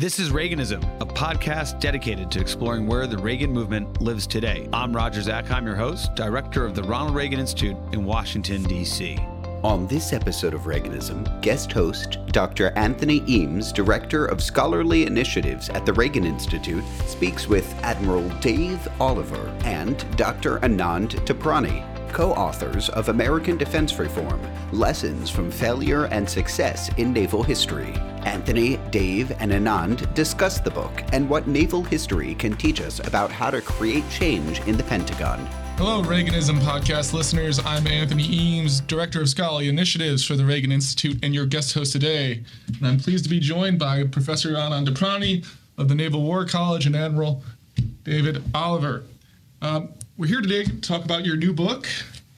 This is Reaganism, a podcast dedicated to exploring where the Reagan movement lives today. I'm Roger Zakheim, your host, director of the Ronald Reagan Institute in Washington, D.C. On this episode of Reaganism, guest host Dr. Anthony Eames, Director of Scholarly Initiatives at the Reagan Institute, speaks with Admiral Dave Oliver and Dr. Anand Toprani, co authors of American Defense Reform Lessons from Failure and Success in Naval History. Anthony, Dave, and Anand discuss the book and what naval history can teach us about how to create change in the Pentagon. Hello, Reaganism podcast listeners. I'm Anthony Eames, Director of Scholarly Initiatives for the Reagan Institute, and your guest host today. And I'm pleased to be joined by Professor Anand Toprani of the Naval War College and Admiral David Oliver. Um, we're here today to talk about your new book,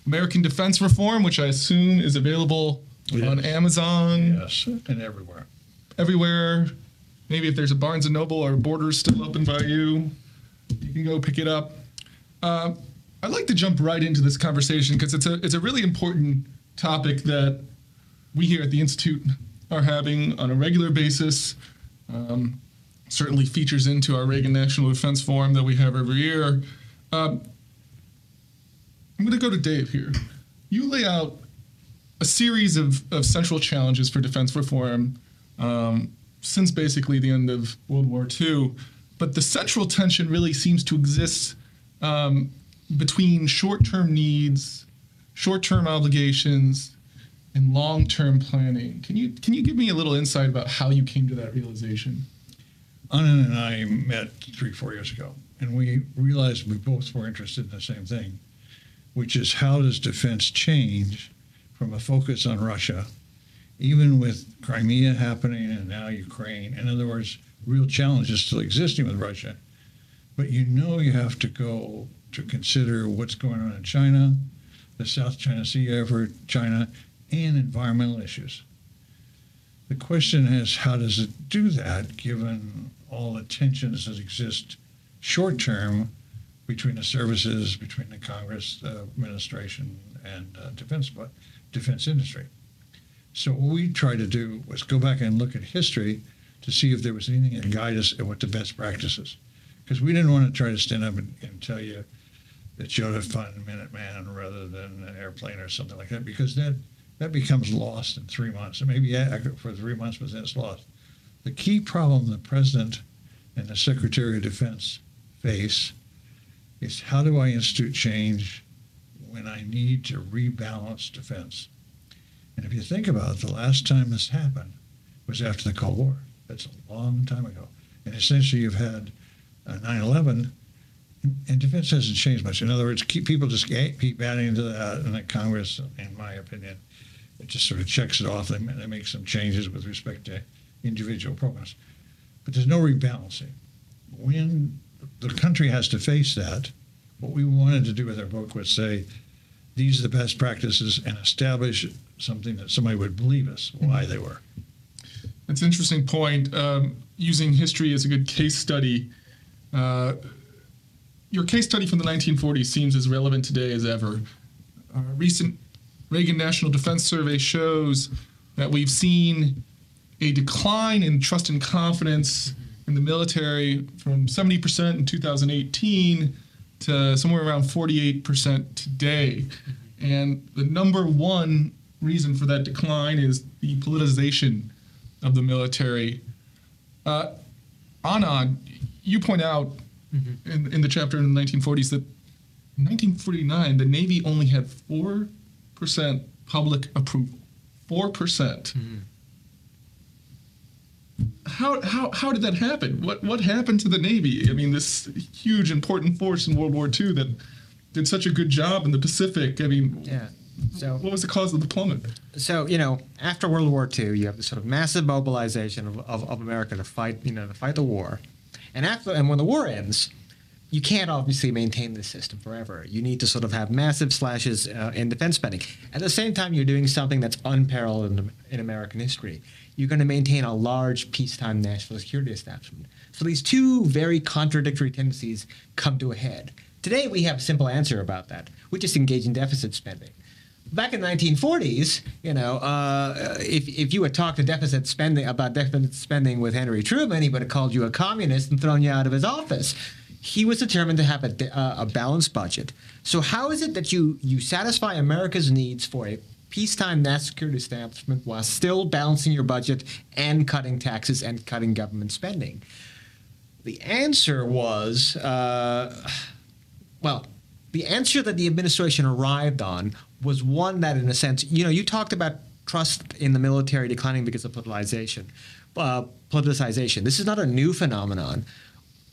American Defense Reform, which I assume is available Yes. on Amazon, Yes, and everywhere. everywhere. Maybe if there's a Barnes and Noble or Borders still open by you, you can go pick it up. Um, I'd like to jump right into this conversation because it's a it's a really important topic that we here at the institute are having on a regular basis. Um, certainly features into our Reagan National Defense Forum that we have every year. Um, I'm going to go to Dave here. You lay out a series of, of central challenges for defense reform um, since basically the end of World War II. But the central tension really seems to exist um, between short term needs, short term obligations, and long term planning. Can you, can you give me a little insight about how you came to that realization? Anand and I met three, four years ago, and we realized we both were interested in the same thing, which is how does defense change from a focus on Russia, even with Crimea happening and now Ukraine. In other words, real challenges still existing with Russia. But you know you have to go to consider what's going on in China, the South China Sea effort, China, and environmental issues. The question is, how does it do that given all the tensions that exist short term between the services, between the Congress, the administration, and uh, defense, defense industry? So what we tried to do was go back and look at history to see if there was anything that guide us and what the best practices. Because we didn't want to try to stand up and, and tell you that you ought to fund Minuteman rather than an airplane or something like that, because that that becomes lost in three months. It may be accurate for three months, but then it's lost. The key problem the president and the Secretary of Defense face is how do I institute change when I need to rebalance defense? And if you think about it, the last time this happened was after the Cold War. That's a long time ago. And essentially, you've had uh, 9/11, and defense hasn't changed much. In other words, keep people just keep adding into that, and the Congress, in my opinion, it just sort of checks it off. They, they make some changes with respect to individual programs, but there's no rebalancing. When the country has to face that, what we wanted to do with our book was say, these are the best practices, and establish something that somebody would believe us why they were. That's an interesting point. Um, using history as a good case study. Uh, your case study from the 1940s seems as relevant today as ever. A recent Reagan National Defense Survey shows that we've seen a decline in trust and confidence in the military from 70% in 2018 to somewhere around 48% today. And the number one reason for that decline is the politicization of the military. Uh, Anand, you point out in, in the chapter in the 1940s that in 1949 the Navy only had 4% public approval. 4%. How, how, how did that happen? What, what happened to the Navy? I mean, this huge, important force in World War II that did such a good job in the Pacific. I mean, Yeah. So, what was the cause of the plummet? so you know, after World War II, you have this sort of massive mobilization of, of, of America to fight, you know, to fight the war, and after and when the war ends, you can't obviously maintain this system forever. You need to sort of have massive slashes uh, in defense spending. At the same time, you're doing something that's unparalleled in, in American history. You're going to maintain a large peacetime national security establishment. So these two very contradictory tendencies come to a head. Today, we have a simple answer about that. We just engage in deficit spending. back in the 1940s, you know, uh, if, if you had talked to deficit spending about deficit spending with Henry Truman, he would have called you a communist and thrown you out of his office. He was determined to have a, uh, a balanced budget. So how is it that you you satisfy America's needs for a peacetime national security establishment while still balancing your budget and cutting taxes and cutting government spending? The answer was, uh, well, the answer that the administration arrived on was one that, in a sense, you know, you talked about trust in the military declining because of politicization. Uh, politicization. This is not a new phenomenon.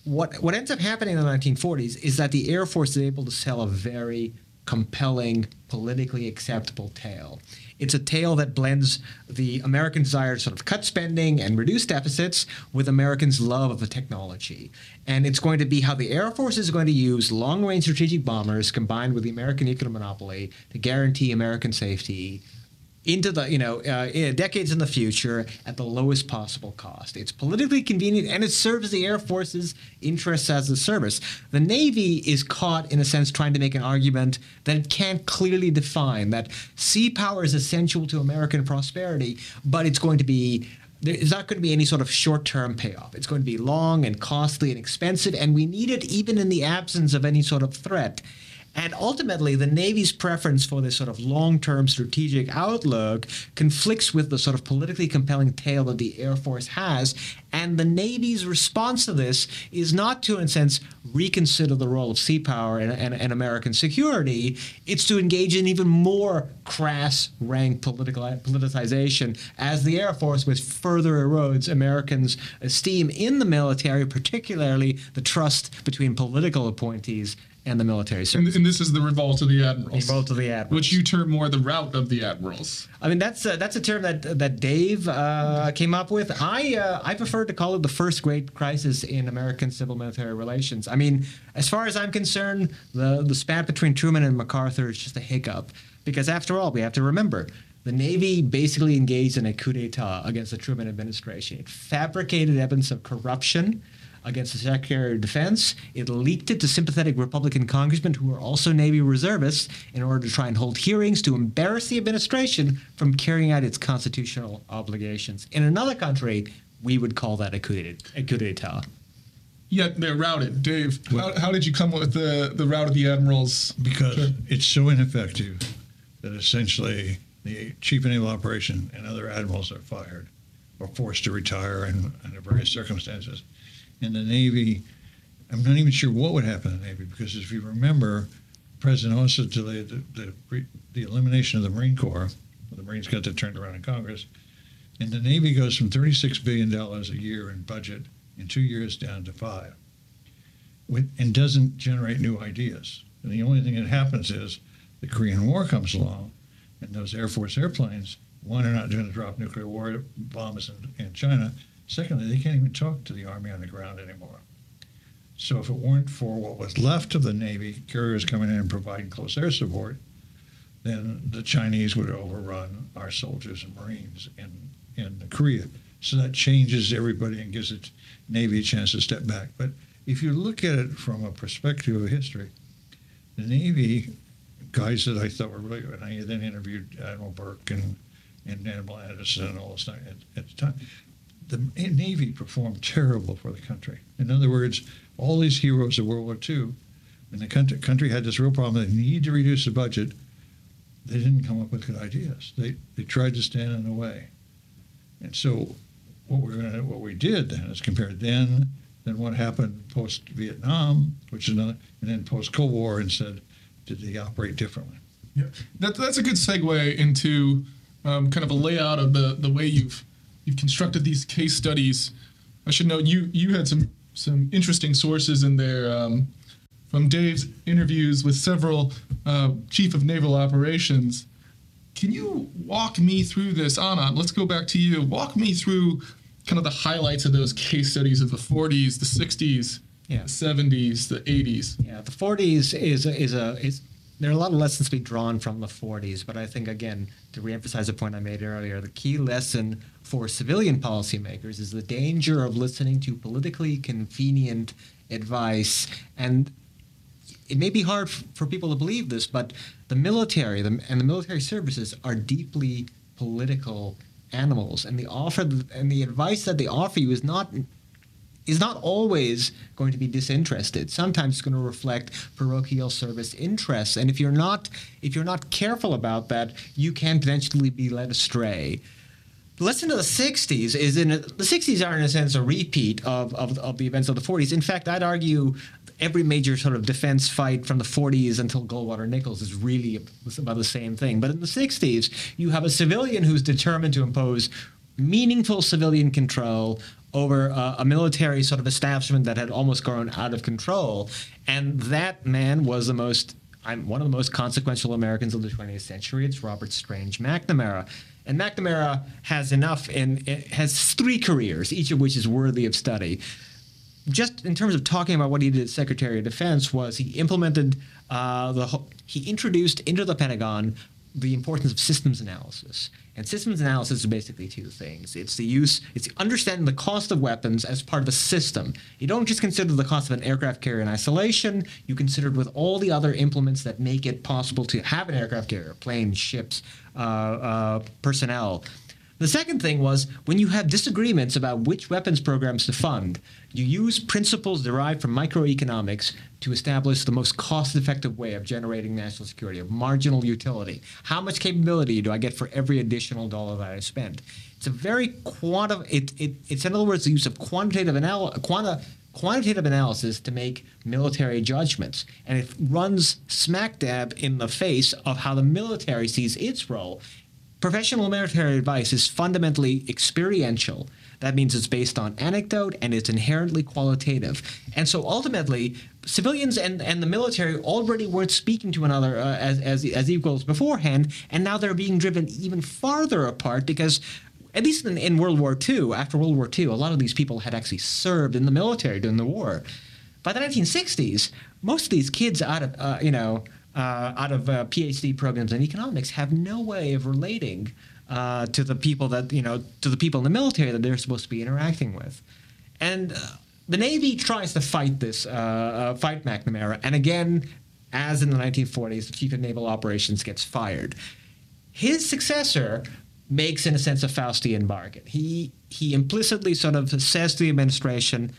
What what ends up happening in the 1940s is that the Air Force is able to sell a very compelling, politically acceptable tale. It's a tale that blends the American desire to sort of cut spending and reduce deficits with Americans' love of the technology. And it's going to be how the Air Force is going to use long range strategic bombers combined with the American nuclear monopoly to guarantee American safety into the you know uh, decades in the future at the lowest possible cost. It's politically convenient and it serves the Air Force's interests as a service. The Navy is caught in a sense trying to make an argument that it can't clearly define that sea power is essential to American prosperity, but it's going to be there's not going to be any sort of short-term payoff. It's going to be long and costly and expensive, and we need it even in the absence of any sort of threat. And ultimately, the Navy's preference for this sort of long term strategic outlook conflicts with the sort of politically compelling tale that the Air Force has. And the Navy's response to this is not to, in a sense, reconsider the role of sea power and, and, and American security. It's to engage in even more crass rank political politicization as the Air Force, which further erodes Americans' esteem in the military, particularly the trust between political appointees and the military service. And, and, this is the revolt of the admirals. Revolt of the admirals, which you term more the rout of the admirals. I mean, that's a, that's a term that that Dave uh, came up with. I uh, I prefer to call it the first great crisis in American civil military relations. I mean, as far as I'm concerned, the the spat between Truman and MacArthur is just a hiccup. Because after all, we have to remember the Navy basically engaged in a coup d'etat against the Truman administration. It fabricated evidence of corruption against the Secretary of Defense. It leaked it to sympathetic Republican congressmen who were also Navy reservists in order to try and hold hearings to embarrass the administration from carrying out its constitutional obligations. In another country, we would call that a coup d'etat. Yet they're routed. Dave, how, how, did you come with the, the rout of the admirals? Because sure. it's so ineffective that essentially the chief of naval operation and other admirals are fired or forced to retire in, under various circumstances in the Navy, I'm not even sure what would happen in the Navy because if you remember, President also delayed the, the, the elimination of the Marine Corps. The Marines got that turned around in Congress. And the Navy goes from $36 billion a year in budget in two years down to five with, and doesn't generate new ideas. And the only thing that happens is the Korean War comes along and those Air Force airplanes, one, are not going to drop nuclear war bombs in, in China, Secondly, they can't even talk to the Army on the ground anymore. So if it weren't for what was left of the Navy, carriers coming in and providing close air support, then the Chinese would overrun our soldiers and Marines in, in Korea. So that changes everybody and gives the Navy a chance to step back. But if you look at it from a perspective of history, the Navy guys that I thought were really good, and I then interviewed Admiral Burke and, and Admiral Anderson and all this stuff at, at the time the Navy performed terrible for the country. In other words, all these heroes of World War II, when the country, country had this real problem, they need to reduce the budget, they didn't come up with good ideas. They, they tried to stand in the way. And so what, we're gonna, what we did then is compared then, then what happened post-Vietnam, which is another, and then post-Cold War and said, did they operate differently? Yeah, that, that's a good segue into um, kind of a layout of the, the way you've you've constructed these case studies. I should note you you had some some interesting sources in there um, from Dave's interviews with several uh, chief of naval operations. Can you walk me through this, Anand? Let's go back to you. Walk me through kind of the highlights of those case studies of the 40s, the 60s, yeah. the 70s, the 80s. Yeah, the 40s is a, is a is there are a lot of lessons to be drawn from the 40s, but I think again to reemphasize a point I made earlier, the key lesson for civilian policymakers is the danger of listening to politically convenient advice. And it may be hard for people to believe this, but the military the, and the military services are deeply political animals, and the offer and the advice that they offer you is not is not always going to be disinterested. Sometimes it's going to reflect parochial service interests, and if you're not if you're not careful about that, you can potentially be led astray. The lesson of the 60s is in a, the 60s are in a sense a repeat of, of, of the events of the 40s. In fact, I'd argue every major sort of defense fight from the 40s until Goldwater Nichols is really about the same thing. But in the 60s, you have a civilian who's determined to impose meaningful civilian control over uh, a military sort of establishment that had almost grown out of control. And that man was the most, I'm one of the most consequential Americans of the 20th century. It's Robert Strange McNamara. And McNamara has enough and has three careers, each of which is worthy of study. Just in terms of talking about what he did as Secretary of Defense, was he implemented uh, the he introduced into the Pentagon the importance of systems analysis. And systems analysis is basically two things. It's the use, it's understanding the cost of weapons as part of a system. You don't just consider the cost of an aircraft carrier in isolation, you consider it with all the other implements that make it possible to have an aircraft carrier, planes, ships, uh, uh, personnel. The second thing was when you have disagreements about which weapons programs to fund, you use principles derived from microeconomics to establish the most cost effective way of generating national security, of marginal utility. How much capability do I get for every additional dollar that I spend? It's a very quantum, it, it, it's in other words the use of quantitative, anal- quanta, quantitative analysis to make military judgments. And it runs smack dab in the face of how the military sees its role Professional military advice is fundamentally experiential. That means it's based on anecdote and it's inherently qualitative. And so ultimately, civilians and, and the military already weren't speaking to another uh, as, as, as equals beforehand, and now they're being driven even farther apart because at least in, in, World War II, after World War II, a lot of these people had actually served in the military during the war. By the 1960s, most of these kids out of, uh, you know, uh, out of uh, PhD programs in economics have no way of relating uh, to the people that you know to the people in the military that they're supposed to be interacting with, and uh, the Navy tries to fight this, uh, uh, fight McNamara, and again, as in the 1940s, the chief of naval operations gets fired. His successor makes, in a sense, a Faustian bargain. He he implicitly sort of says to the administration,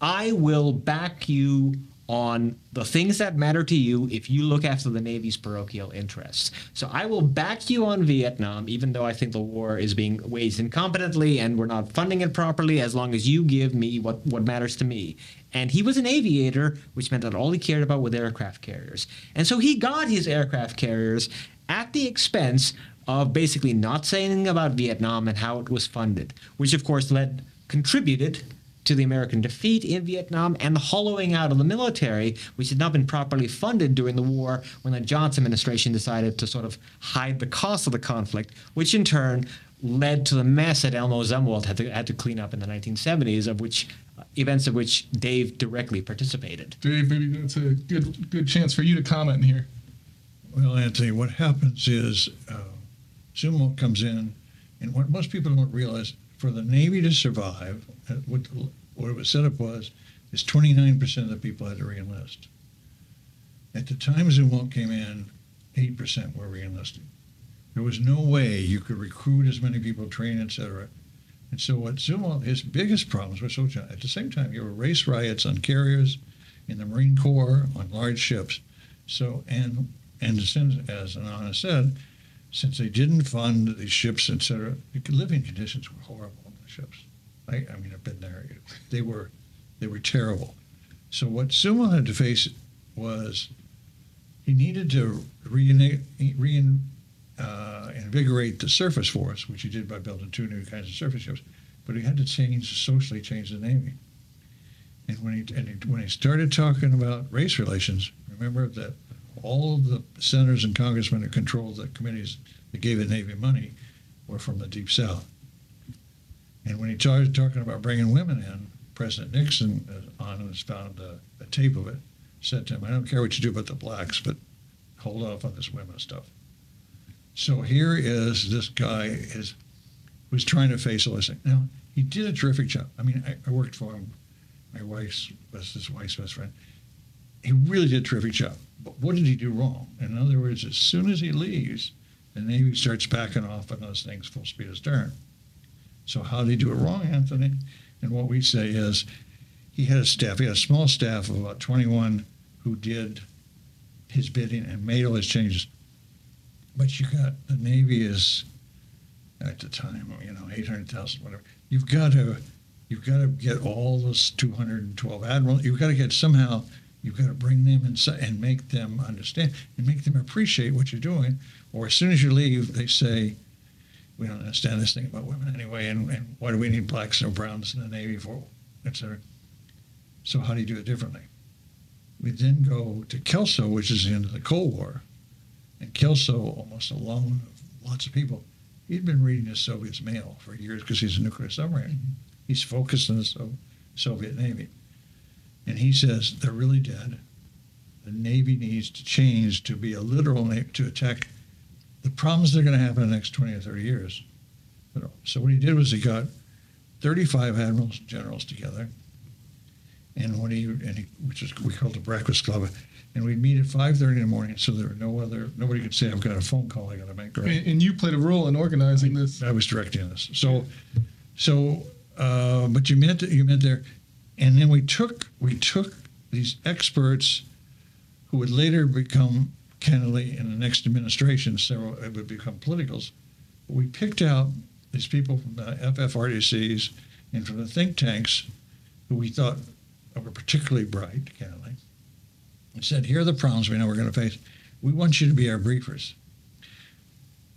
"I will back you on the things that matter to you if you look after the Navy's parochial interests. So I will back you on Vietnam, even though I think the war is being waged incompetently and we're not funding it properly, as long as you give me what, what matters to me. And he was an aviator, which meant that all he cared about was aircraft carriers. And so he got his aircraft carriers at the expense of basically not saying about Vietnam and how it was funded, which of course led contributed to the American defeat in Vietnam and the hollowing out of the military, which had not been properly funded during the war when the Johnson administration decided to sort of hide the cost of the conflict, which in turn led to the mess that Elmo Zumwalt had to, had to clean up in the 1970s, of which uh, events of which Dave directly participated. Dave, maybe that's a good good chance for you to comment here. Well, Anthony, what happens is uh, Zumwalt comes in, and what most people don't realize for the Navy to survive, uh, what, what it was set up was, is 29% of the people had to reenlist. At the time Zumwalt came in, 8% were reenlisting. There was no way you could recruit as many people, train, etc. And so what Zumwalt, his biggest problems were so At the same time, there were race riots on carriers, in the Marine Corps, on large ships. So, and, and as Anand said, since they didn't fund these ships, etc., the living conditions were horrible on the ships. I, I mean, I've been there. They were, they were terrible. So what Zumwalt had to face was he needed to reinvigorate uh, the surface force, which he did by building two new kinds of surface ships. But he had to change, socially change the Navy. And when he, and he, when he started talking about race relations, remember that all of the senators and congressmen who controlled the committees that gave the Navy money were from the Deep South. And when he started talking about bringing women in, President Nixon, uh, on has found a, a, tape of it, said to him, I don't care what you do about the blacks, but hold off on this women stuff. So here is this guy is who's trying to face this. Now, he did a terrific job. I mean, I, I worked for him. My wife's was his wife's best friend he really did a terrific job. What did he do wrong? In other words, as soon as he leaves, the Navy starts backing off on those things full speed astern. So how did he do it wrong, Anthony? And what we say is he had a staff, he had a small staff of about 21 who did his bidding and made all his changes. But you got the Navy is at the time, you know, 800,000, whatever. You've got to you've got to get all those 212 admirals. You've got to get somehow you've got to bring them and and make them understand and make them appreciate what you're doing. Or as soon as you leave, they say, "We don't understand this thing about women anyway, and, and why do we need blacks or browns in the Navy for, etc." So how do you do it differently? We then go to Kelso, which is the end of the Cold War, and Kelso, almost alone of lots of people, he'd been reading the Soviets' mail for years because he's a nuclear submarine. Mm-hmm. He's focused on the so- Soviet Navy. And he says they're really dead. The Navy needs to change to be a littoral navy to attack the problems that are going to happen in the next 20 or 30 years. So what he did was he got 35 admirals and generals together, and when he, and he which is we called the breakfast club, and we'd meet at 5:30 in the morning, so there were no other nobody could say I've got a phone call I got to make. Right? And, and, you played a role in organizing I, this. I was directing this. So, so, uh, but you meant you meant there, and then we took we took these experts who would later become candidly in the next administration, several it would become politicals. We picked out these people from the FFRDCs and from the think tanks who we thought were particularly bright, candidly, and said, here are the problems we know we're going to face. We want you to be our briefers.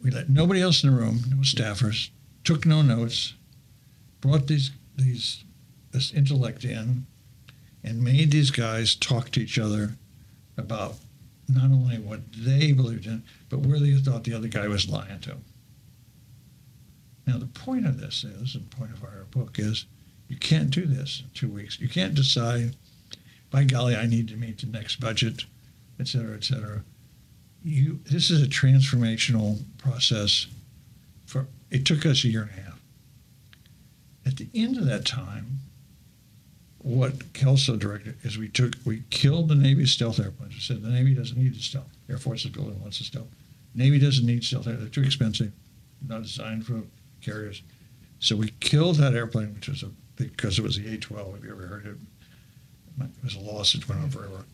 We let nobody else in the room, no staffers, took no notes, brought these these this intellect in, and made these guys talk to each other about not only what they believed in, but where they thought the other guy was lying to. Now, the point of this is, and the point of our book is, you can't do this in two weeks. You can't decide, by golly, I need to meet the next budget, et cetera, et cetera. You, this is a transformational process. For it took us a year and a half. At the end of that time, what Kelso directed is we took we killed the Navy stealth airplanes. We said the Navy doesn't need the stealth. Air Force is building lots of stealth. Navy doesn't need stealth. They're too expensive. Not designed for carriers. So we killed that airplane, which was a because it was the A-12. Have you ever heard of it? It was a loss that went on forever.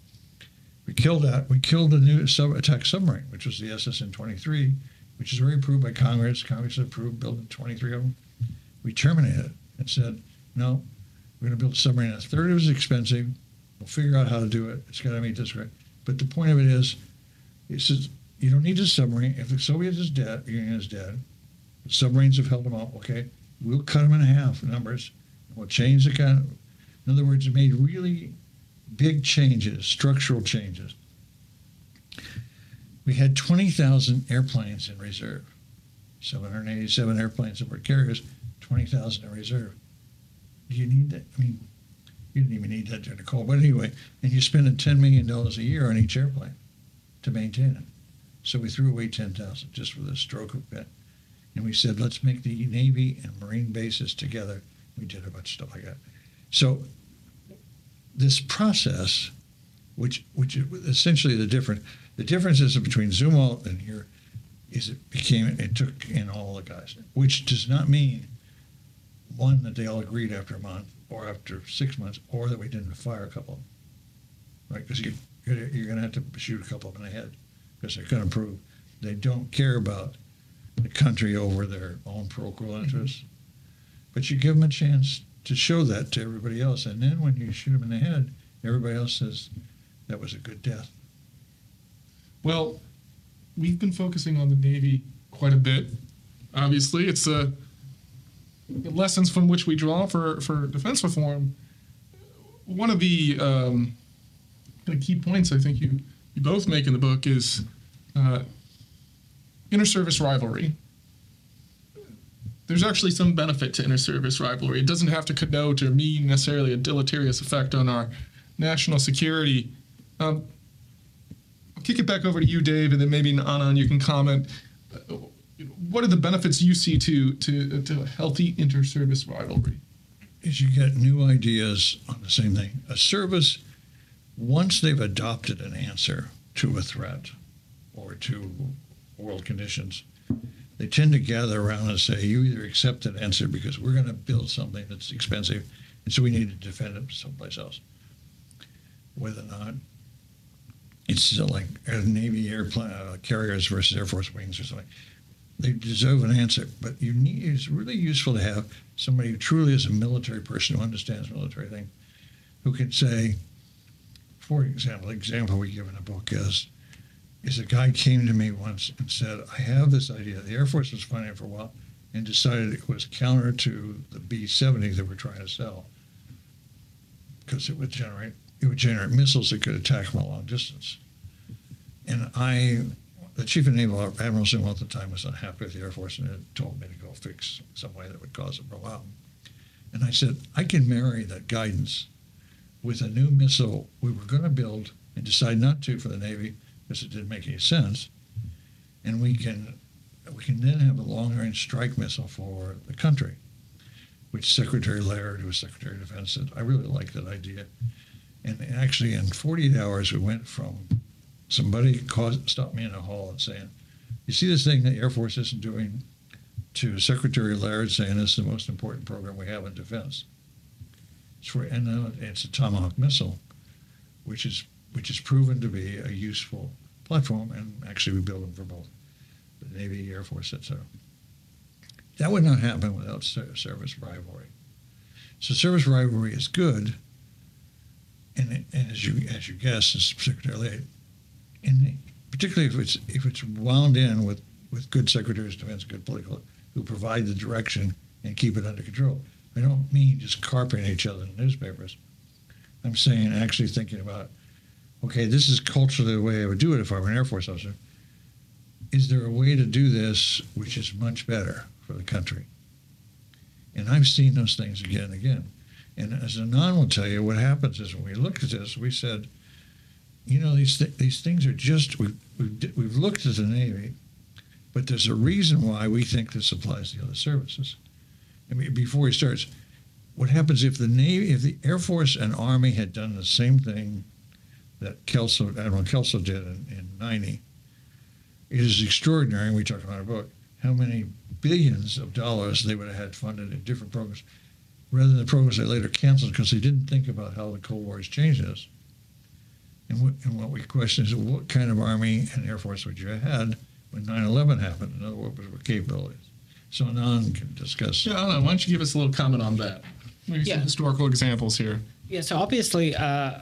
We killed that. We killed the new sub attack submarine, which was the SSN-23, which is approved by Congress. Congress approved building 23 of them. We terminated it and said, no, we're going to build a submarine. A third of it is expensive. We'll figure out how to do it. It's got to meet this right. But the point of it is, it says you don't need a submarine. If the Soviet is dead, Union is dead. Submarines have held them up. Okay, we'll cut them in half numbers. We'll change the kind. Of, in other words, it made really big changes, structural changes. We had 20,000 airplanes in reserve, 787 airplanes that were carriers, 20,000 in reserve do you need that? I mean, you didn't even need that during the cold. But anyway, and you're spending $10 million a year on each airplane to maintain it. So we threw away 10000 just for the stroke of pen. And we said, let's make the Navy and Marine bases together. We did a bunch of stuff like that. So this process, which which is essentially the difference, the differences between Zumwalt and here is it became it took in all the guys, which does not mean one that they all agreed after a month or after six months, or that we didn't fire a couple, right? Because you, you're, going to have to shoot a couple of them in the head because they're going to prove they don't care about the country over their own parochial mm-hmm. interests. Mm-hmm. But you give them a chance to show that to everybody else, and then when you shoot them in the head, everybody else says that was a good death. Well, we've been focusing on the Navy quite a bit. Obviously, it's a lessons from which we draw for, for defense reform, one of the um, kind of key points I think you, you both make in the book is uh, inter-service rivalry. There's actually some benefit to inter-service rivalry. It doesn't have to connote or mean necessarily a deleterious effect on our national security. Um, I'll kick it back over to you, Dave, and then maybe Anand, you can comment what are the benefits you see to to to healthy inter-service rivalry? Is you get new ideas on the same thing. A service, once they've adopted an answer to a threat or to world conditions, they tend to gather around and say, you either accept that answer because we're going to build something that's expensive, and so we need to defend it someplace else. Whether or not it's like Navy airplane uh, carriers versus Air Force wings or something. They deserve an answer, but you need, it's really useful to have somebody who truly is a military person who understands military thing, who can say, for example, the example we give in the book is, is a guy came to me once and said, I have this idea. The Air Force was funding it for a while and decided it was counter to the B-70 that we're trying to sell because it would generate it would generate missiles that could attack from a long distance. And I, the chief of naval admiral at the time was unhappy with the Air Force and had told me to go fix some way that would cause a problem. And I said, I can marry that guidance with a new missile we were going to build and decide not to for the Navy because it didn't make any sense. And we can, we can then have a long-range strike missile for the country, which Secretary Laird, who was Secretary of Defense, said, I really like that idea. And actually, in 48 hours, we went from somebody caused, stopped me in a hall and saying, "You see this thing the Air Force isn't doing?" To Secretary Laird saying is the most important program we have in defense. It's for, and uh, it's a Tomahawk missile, which is which is proven to be a useful platform, and actually we build them for both the Navy, Air Force, etc. That would not happen without service rivalry. So service rivalry is good, and, and as you as you guess, as Secretary Laird, and particularly if it's if it's wound in with with good secretaries of defense, good political who provide the direction and keep it under control. I don't mean just carping each other in newspapers. I'm saying actually thinking about, okay, this is culturally the way I would do it if I were an Air Force officer. Is there a way to do this which is much better for the country? And I've seen those things again and again. And as Anand will tell you, what happens is when we looked at this, we said, you know, these th- these things are just we've, we've we've looked at the Navy, but there's a reason why we think this applies to other services. I mean, before he starts, what happens if the Navy, if the Air Force and Army had done the same thing that Kelso, Admiral Kelso did in, in 90? It is extraordinary, and we talked about our book, how many billions of dollars they would have had funded in different programs rather than the programs they later canceled because they didn't think about how the Cold War has changed us. And what, and what we question is what kind of Army and Air Force would you have had when 9-11 happened? In other words, what capabilities? So Anand can discuss. Yeah, Anand, why don't you give us a little comment on that? Maybe Yeah. some historical examples here. Yeah, so obviously, uh,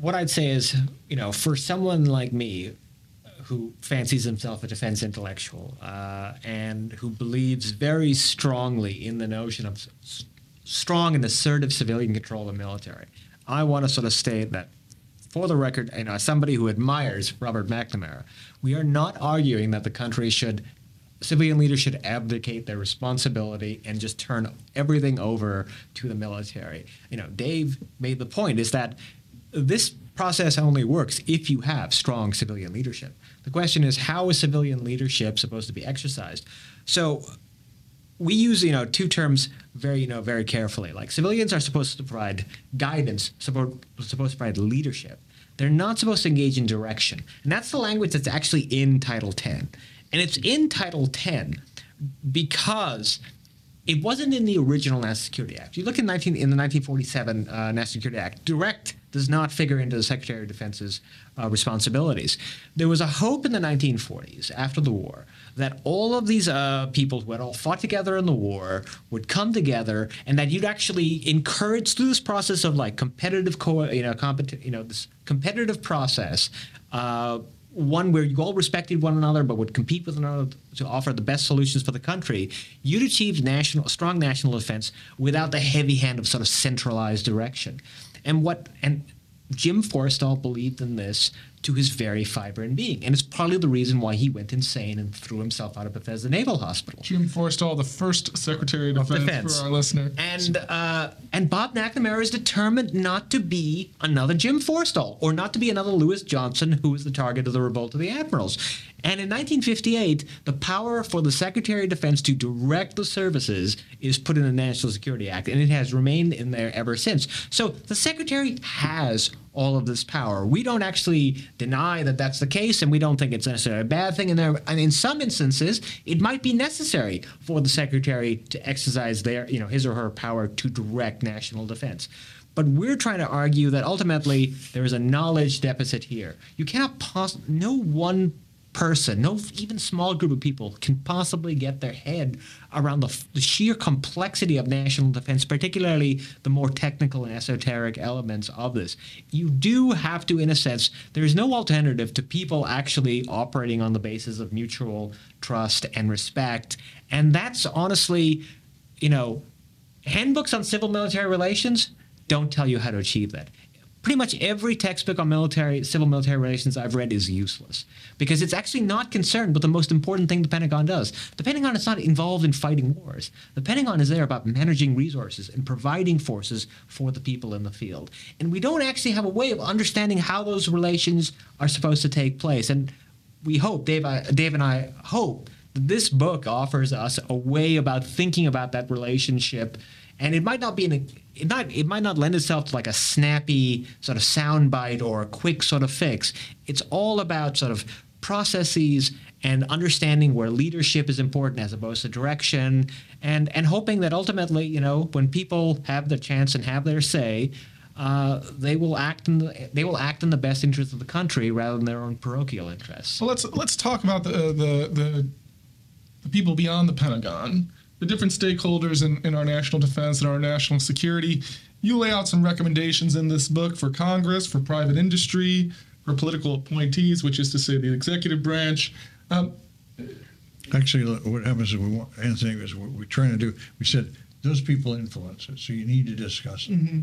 what I'd say is, you know, for someone like me who fancies himself a defense intellectual uh, and who believes very strongly in the notion of s- strong and assertive civilian control of the military, I want to sort of state that, for the record, you know, as somebody who admires Robert McNamara, we are not arguing that the country should civilian leaders should abdicate their responsibility and just turn everything over to the military. You know, Dave made the point is that this process only works if you have strong civilian leadership. The question is how is civilian leadership supposed to be exercised? So we use you know two terms very you know very carefully. Like civilians are supposed to provide guidance, support, supposed to provide leadership. They're not supposed to engage in direction, and that's the language that's actually in Title 10, and it's in Title 10 because it wasn't in the original National Security Act. You look in 19 in the 1947 uh, National Security Act. Direct does not figure into the Secretary of Defense's uh, responsibilities. There was a hope in the 1940s after the war that all of these uh, people who had all fought together in the war would come together, and that you'd actually encourage through this process of like competitive, co- you know, competi- you know, this competitive process. Uh, one where you all respected one another but would compete with another to offer the best solutions for the country, you'd achieve national, strong national defense without the heavy hand of sort of centralized direction. And what and Jim Forrestal believed in this to his very fiber and being, and it's probably the reason why he went insane and threw himself out of Bethesda Naval Hospital. Jim Forrestal, the first Secretary of Defense, Defense. for our listener. And uh, and Bob McNamara is determined not to be another Jim Forrestal or not to be another Louis Johnson, who was the target of the revolt of the admirals. And in 1958, the power for the Secretary of Defense to direct the services is put in the National Security Act, and it has remained in there ever since. So the Secretary has all of this power. We don't actually deny that that's the case, and we don't think it's necessarily a bad thing. And, there, and in some instances, it might be necessary for the secretary to exercise their, you know, his or her power to direct national defense. But we're trying to argue that ultimately there is a knowledge deficit here. You cannot possibly, no one person, no even small group of people can possibly get their head around the, the, sheer complexity of national defense, particularly the more technical and esoteric elements of this. You do have to, in a sense, there is no alternative to people actually operating on the basis of mutual trust and respect. And that's honestly, you know, handbooks on civil military relations don't tell you how to achieve that pretty much every textbook on military civil military relations I've read is useless because it's actually not concerned with the most important thing the Pentagon does. The Pentagon is not involved in fighting wars. The Pentagon is there about managing resources and providing forces for the people in the field. And we don't actually have a way of understanding how those relations are supposed to take place. And we hope, Dave, I, Dave and I hope that this book offers us a way about thinking about that relationship. And it might not be an it might it might not lend itself to like a snappy sort of soundbite or a quick sort of fix. It's all about sort of processes and understanding where leadership is important as opposed to direction and and hoping that ultimately you know when people have the chance and have their say uh, they will act in the they will act in the best interest of the country rather than their own parochial interests. Well, let's let's talk about the the the, the people beyond the Pentagon the different stakeholders in, in our national defense and our national security. You lay out some recommendations in this book for Congress, for private industry, for political appointees, which is to say the executive branch. Um, Actually, what happens is we want, Anthony, is what we're trying to do. We said those people influence it, so you need to discuss it. Mm-hmm.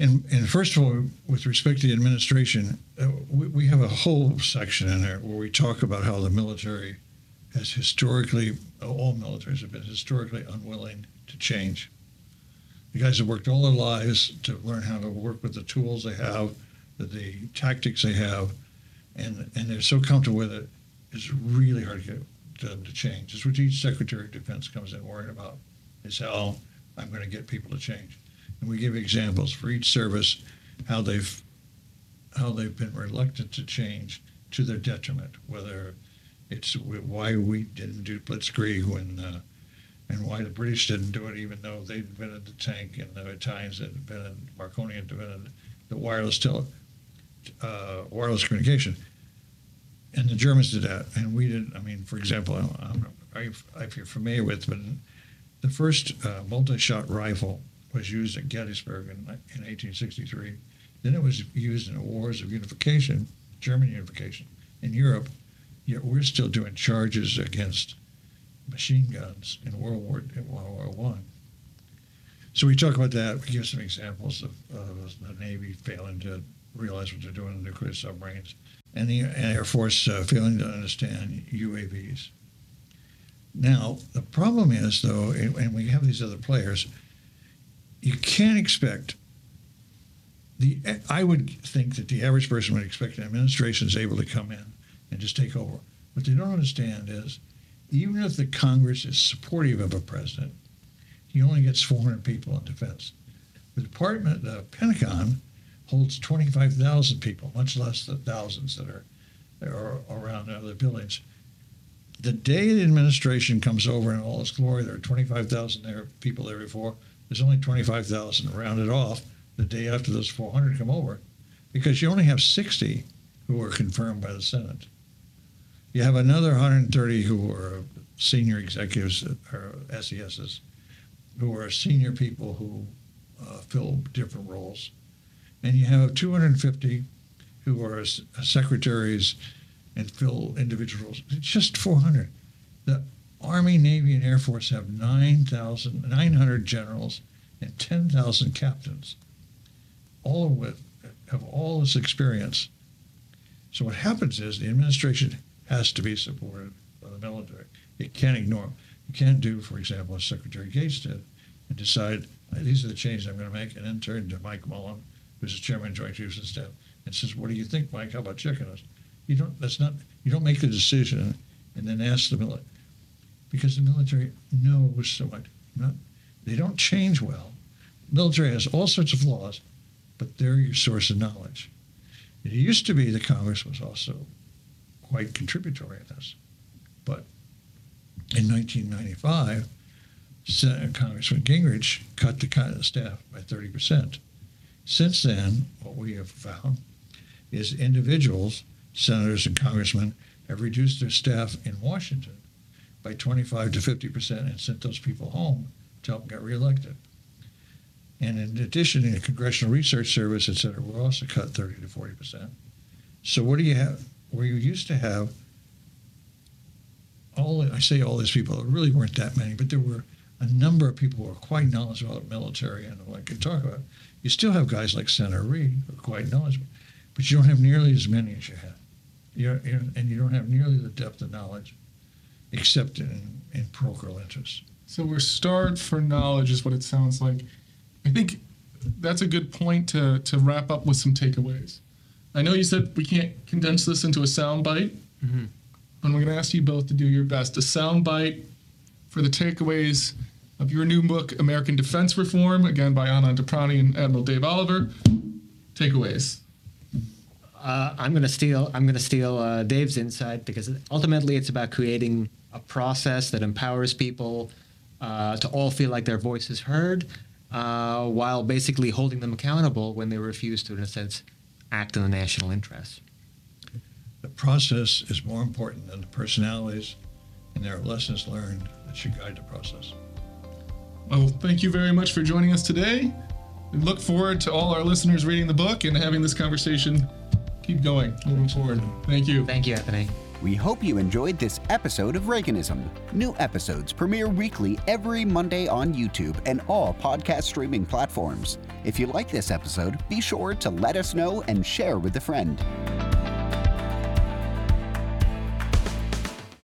And, and first of all, with respect to the administration, uh, we, we have a whole section in there where we talk about how the military has historically, all militaries have been historically unwilling to change. The guys have worked all their lives to learn how to work with the tools they have, the, the tactics they have, and, and they're so comfortable with it, it's really hard to get them to change. It's what each Secretary of Defense comes in worried about, is how oh, I'm going to get people to change. And we give examples for each service how they've how they've been reluctant to change to their detriment, whether it's why we didn't do blitzkrieg when, uh, and why the British didn't do it, even though they invented the tank and the Italians had invented, Marconi had invented the wireless tele, uh, wireless communication. And the Germans did that, and we didn't. I mean, for example, I'm, I'm, if you're familiar with, but the first uh, multi-shot rifle was used at Gettysburg in, in 1863. Then it was used in the wars of unification, German unification in Europe Yet we're still doing charges against machine guns in World War in World War One. So we talk about that. We give some examples of, of the Navy failing to realize what they're doing in nuclear submarines, and the Air Force uh, failing to understand UAVs. Now the problem is though, and we have these other players, you can't expect. The, I would think that the average person would expect an administration is able to come in and just take over. What they don't understand is even if the Congress is supportive of a president, he only gets 400 people in defense. The Department, the Pentagon, holds 25,000 people, much less the thousands that are, are around other buildings. The day the administration comes over in all its glory, there are 25,000 there, people there before. There's only 25,000 rounded off the day after those 400 come over, because you only have 60 who are confirmed by the Senate. You have another 130 who are senior executives or SESs, who are senior people who uh, fill different roles. And you have 250 who are secretaries and fill individual roles. It's just 400. The Army, Navy, and Air Force have 9,000, 900 generals and 10,000 captains, all of which have all this experience. So what happens is the administration has to be supported by the military. It can't ignore them. You can't do, for example, as Secretary Gates did, and decide these are the changes I'm going to make, and then turn to Mike Mullen, who's the chairman of Joint Chiefs of Staff, and says, "What do you think, Mike? How about checking us?" You don't. That's not. You don't make the decision and then ask the military, because the military knows so much. Not, they don't change well. military has all sorts of flaws, but they're your source of knowledge. It used to be the Congress was also quite contributory in this, but in 1995, Senator Congressman Gingrich cut the staff by 30 percent. Since then, what we have found is individuals, senators and congressmen, have reduced their staff in Washington by 25 to 50 percent and sent those people home to help get reelected. And in addition, the Congressional Research Service, et cetera, we're also cut 30 to 40 percent. So what do you have? Where you used to have all, I say all these people, there really weren't that many, but there were a number of people who were quite knowledgeable about military and what I could talk about. You still have guys like Senator Reid who are quite knowledgeable, but you don't have nearly as many as you had. You're, you're, and you don't have nearly the depth of knowledge, except in, in parochial interests. So we're starved for knowledge, is what it sounds like. I think that's a good point to, to wrap up with some takeaways. I know you said we can't condense this into a sound bite, mm-hmm. and we're going to ask you both to do your best. A sound bite for the takeaways of your new book, American Defense Reform, again by Anand Toprani and Admiral Dave Oliver. Takeaways. Uh, I'm going to steal. I'm going to steal uh, Dave's insight because ultimately it's about creating a process that empowers people uh, to all feel like their voice is heard, uh, while basically holding them accountable when they refuse to, in a sense, act in the national interest. The process is more important than the personalities, and there are lessons learned that should guide the process. Well, thank you very much for joining us today. We look forward to all our listeners reading the book and having this conversation keep going moving forward. Thank you. Thank you, Anthony. We hope you enjoyed this episode of Reaganism. New episodes premiere weekly every Monday on YouTube and all podcast streaming platforms. If you like this episode, be sure to let us know and share with a friend.